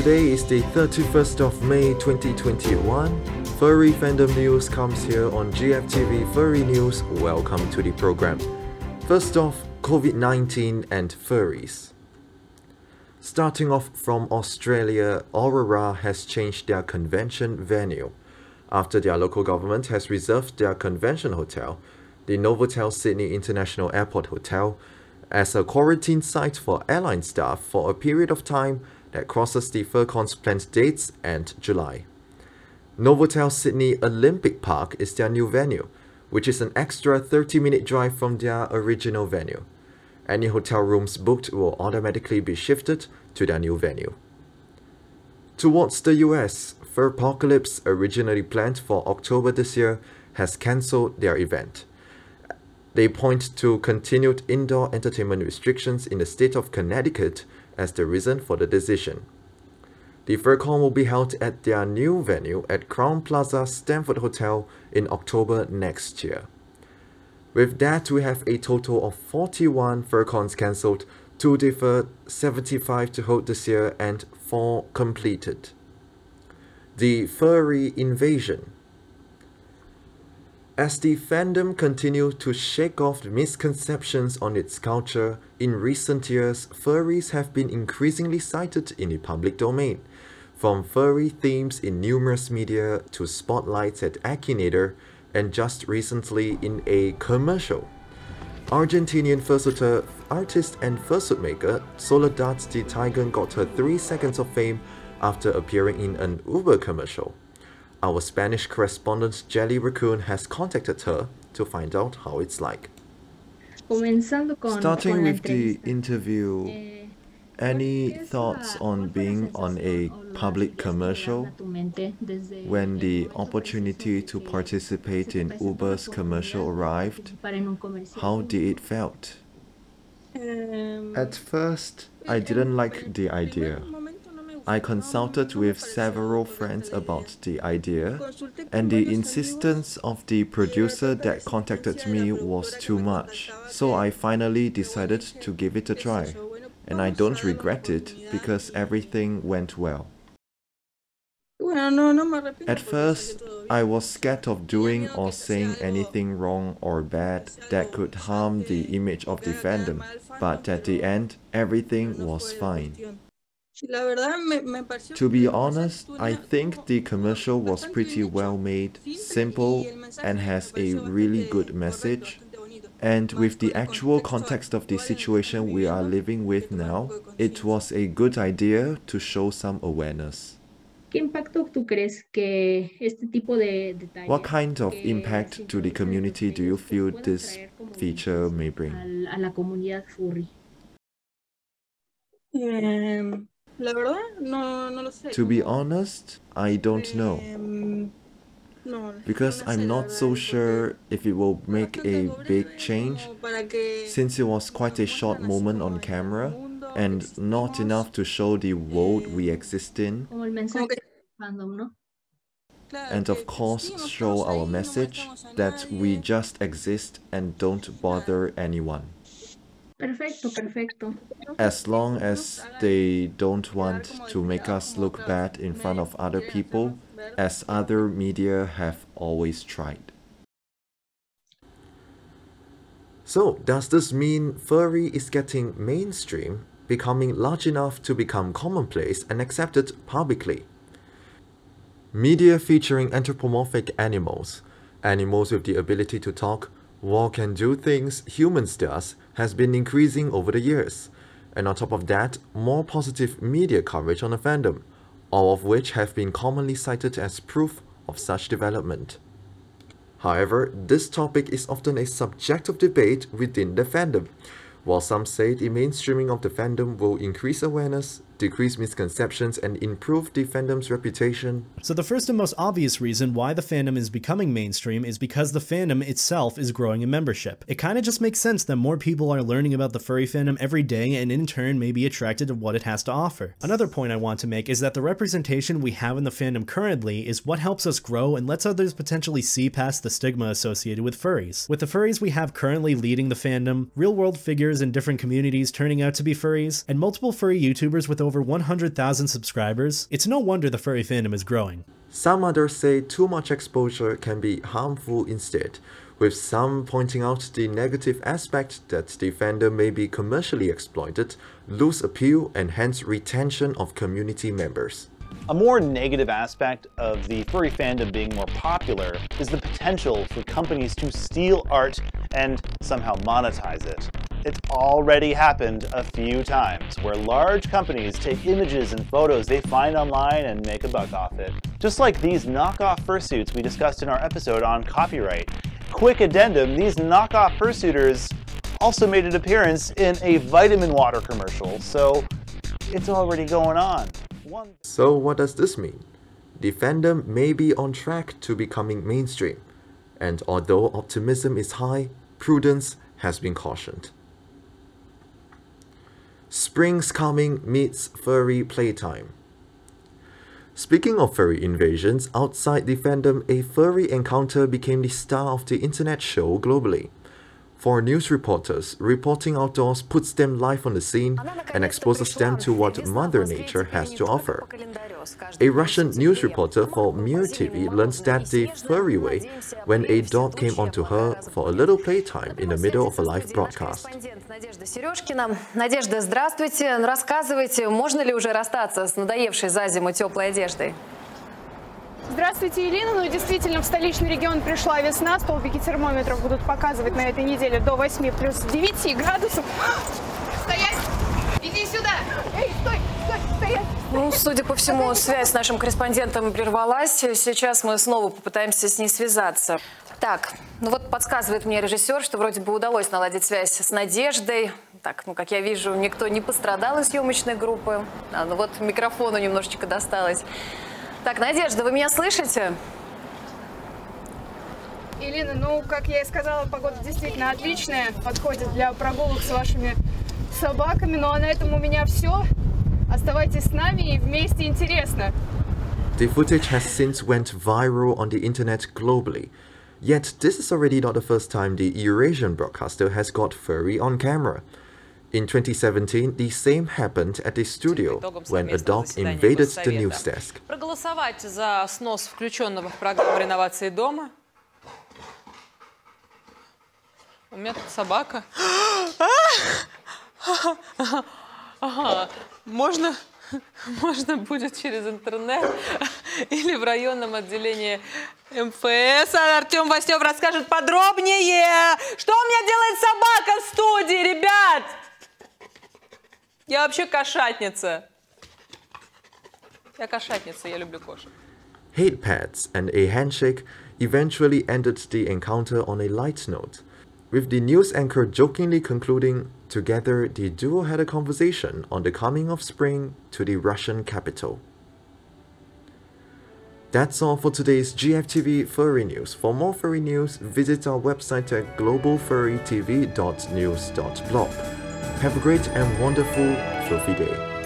Today is the 31st of May 2021. Furry fandom news comes here on GFTV Furry News. Welcome to the program. First off, COVID 19 and furries. Starting off from Australia, Aurora has changed their convention venue. After their local government has reserved their convention hotel, the Novotel Sydney International Airport Hotel, as a quarantine site for airline staff for a period of time that crosses the FurCon's planned dates and July. Novotel Sydney Olympic Park is their new venue, which is an extra 30 minute drive from their original venue. Any hotel rooms booked will automatically be shifted to their new venue. Towards the US, Furpocalypse, originally planned for October this year, has cancelled their event. They point to continued indoor entertainment restrictions in the state of Connecticut as the reason for the decision. The FurCon will be held at their new venue at Crowne Plaza Stamford Hotel in October next year. With that, we have a total of 41 FurCons cancelled, 2 deferred, 75 to hold this year, and 4 completed. The Furry Invasion as the fandom continued to shake off the misconceptions on its culture, in recent years, furries have been increasingly cited in the public domain. From furry themes in numerous media to spotlights at Akinator, and just recently in a commercial. Argentinian fursuiter, artist and fursuit maker Soledad de Tigan got her 3 seconds of fame after appearing in an Uber commercial. Our Spanish correspondent Jelly Raccoon has contacted her to find out how it's like. Starting with the interview, Eh, any thoughts on being on a public commercial when the opportunity to participate in Uber's commercial arrived? How did it felt? At first, I didn't like the idea. I consulted with several friends about the idea, and the insistence of the producer that contacted me was too much. So I finally decided to give it a try, and I don't regret it because everything went well. At first, I was scared of doing or saying anything wrong or bad that could harm the image of the fandom, but at the end, everything was fine. To be honest, I think the commercial was pretty well made, simple, and has a really good message. And with the actual context of the situation we are living with now, it was a good idea to show some awareness. ¿Qué impacto tú crees que este tipo de detalles What kind of impact to the community do you feel this feature may bring? al- a la comunidad furry? Em, la verdad, no, no lo sé. To be honest, I don't know. em, no, Because no sé, I'm not so sure if it will make a pobre big change como para que since it was quite a short moment on camera and not enough to show the world we exist in Como el como mensaje que, del fandom, ¿no? claro, and of course show our message that we just exist and don't bother anyone. Perfecto, perfecto. As long as they don't want to make us look bad in front of other people, as other media have always tried. So, does this mean furry is getting mainstream, becoming large enough to become commonplace and accepted publicly? Media featuring anthropomorphic animals, animals with the ability to talk, walk, and do things humans does, has been increasing over the years. And on top of that, more positive media coverage on the fandom, all of which have been commonly cited as proof of such development. However, this topic is often a subject of debate within the fandom. While some say the mainstreaming of the fandom will increase awareness, decrease misconceptions, and improve the fandom's reputation, So, the first and most obvious reason why the fandom is becoming mainstream is because the fandom itself is growing in membership. It kind of just makes sense that more people are learning about the furry fandom every day and in turn may be attracted to what it has to offer. Another point I want to make is that the representation we have in the fandom currently is what helps us grow and lets others potentially see past the stigma associated with furries. With the furries we have currently leading the fandom, real world figures in different communities turning out to be furries, and multiple furry YouTubers with over over 100,000 subscribers, it's no wonder the furry fandom is growing. Some others say too much exposure can be harmful instead, with some pointing out the negative aspect that the fandom may be commercially exploited, lose appeal, and hence retention of community members. A more negative aspect of the furry fandom being more popular is the potential for companies to steal art and somehow monetize it. It's already happened a few times where large companies take images and photos they find online and make a buck off it. Just like these knockoff fursuits we discussed in our episode on copyright. Quick addendum, these knockoff fursuiters also made an appearance in a vitamin water commercial, so it's already going on. One So, what does this mean? The fandom may be on track to becoming mainstream, and although optimism is high, prudence has been cautioned. Spring's coming meets furry playtime. Speaking of furry invasions, outside the fandom, a furry encounter became the star of the internet show globally. For news reporters, reporting outdoors puts them live on the scene and exposes them to what Mother Nature has to offer. A Russian news reporter for Mir TV learns that the furry way when a dog came onto her for a little playtime in the middle of a live broadcast. Надежда Сережкина. Надежда, здравствуйте. Ну, Рассказывайте, можно ли уже расстаться с надоевшей за зиму теплой одеждой? Здравствуйте, Елена. Ну, действительно, в столичный регион пришла весна. Столбики термометров будут показывать на этой неделе до 8 плюс 9 градусов. Стоять! Иди сюда! Эй, стой, стой, стоять! Ну, судя по всему, связь с нашим корреспондентом прервалась. Сейчас мы снова попытаемся с ней связаться. Так, ну вот подсказывает мне режиссер, что вроде бы удалось наладить связь с Надеждой. Так, ну, как я вижу, никто не пострадал из съемочной группы. А, ну вот микрофону немножечко досталось. Так, Надежда, вы меня слышите? Елена, ну, как я и сказала, погода действительно отличная. Подходит для прогулок с вашими собаками. Ну, а на этом у меня все. Оставайтесь с нами и вместе интересно. The footage has since went viral on the internet globally. Yet, this is already not the first time the Eurasian broadcaster has got furry on camera. In 2017, the same happened at the studio when a dog invaded the news desk. Проголосовать за снос включенного в программу реновации дома. У меня тут собака. Ага, можно, можно будет через интернет или в районном отделении МФС. Артем Васнев расскажет подробнее. Что у меня делает Я вообще кошатница. Я кошатница, я люблю кошек. Hate pets and a handshake eventually ended the encounter on a light note, with the news anchor jokingly concluding together the duo had a conversation on the coming of spring to the Russian capital. That's all for today's GFTV Furry News. For more furry news, visit our website at globalfurrytv.news.blog. Have a great and wonderful fluffy day.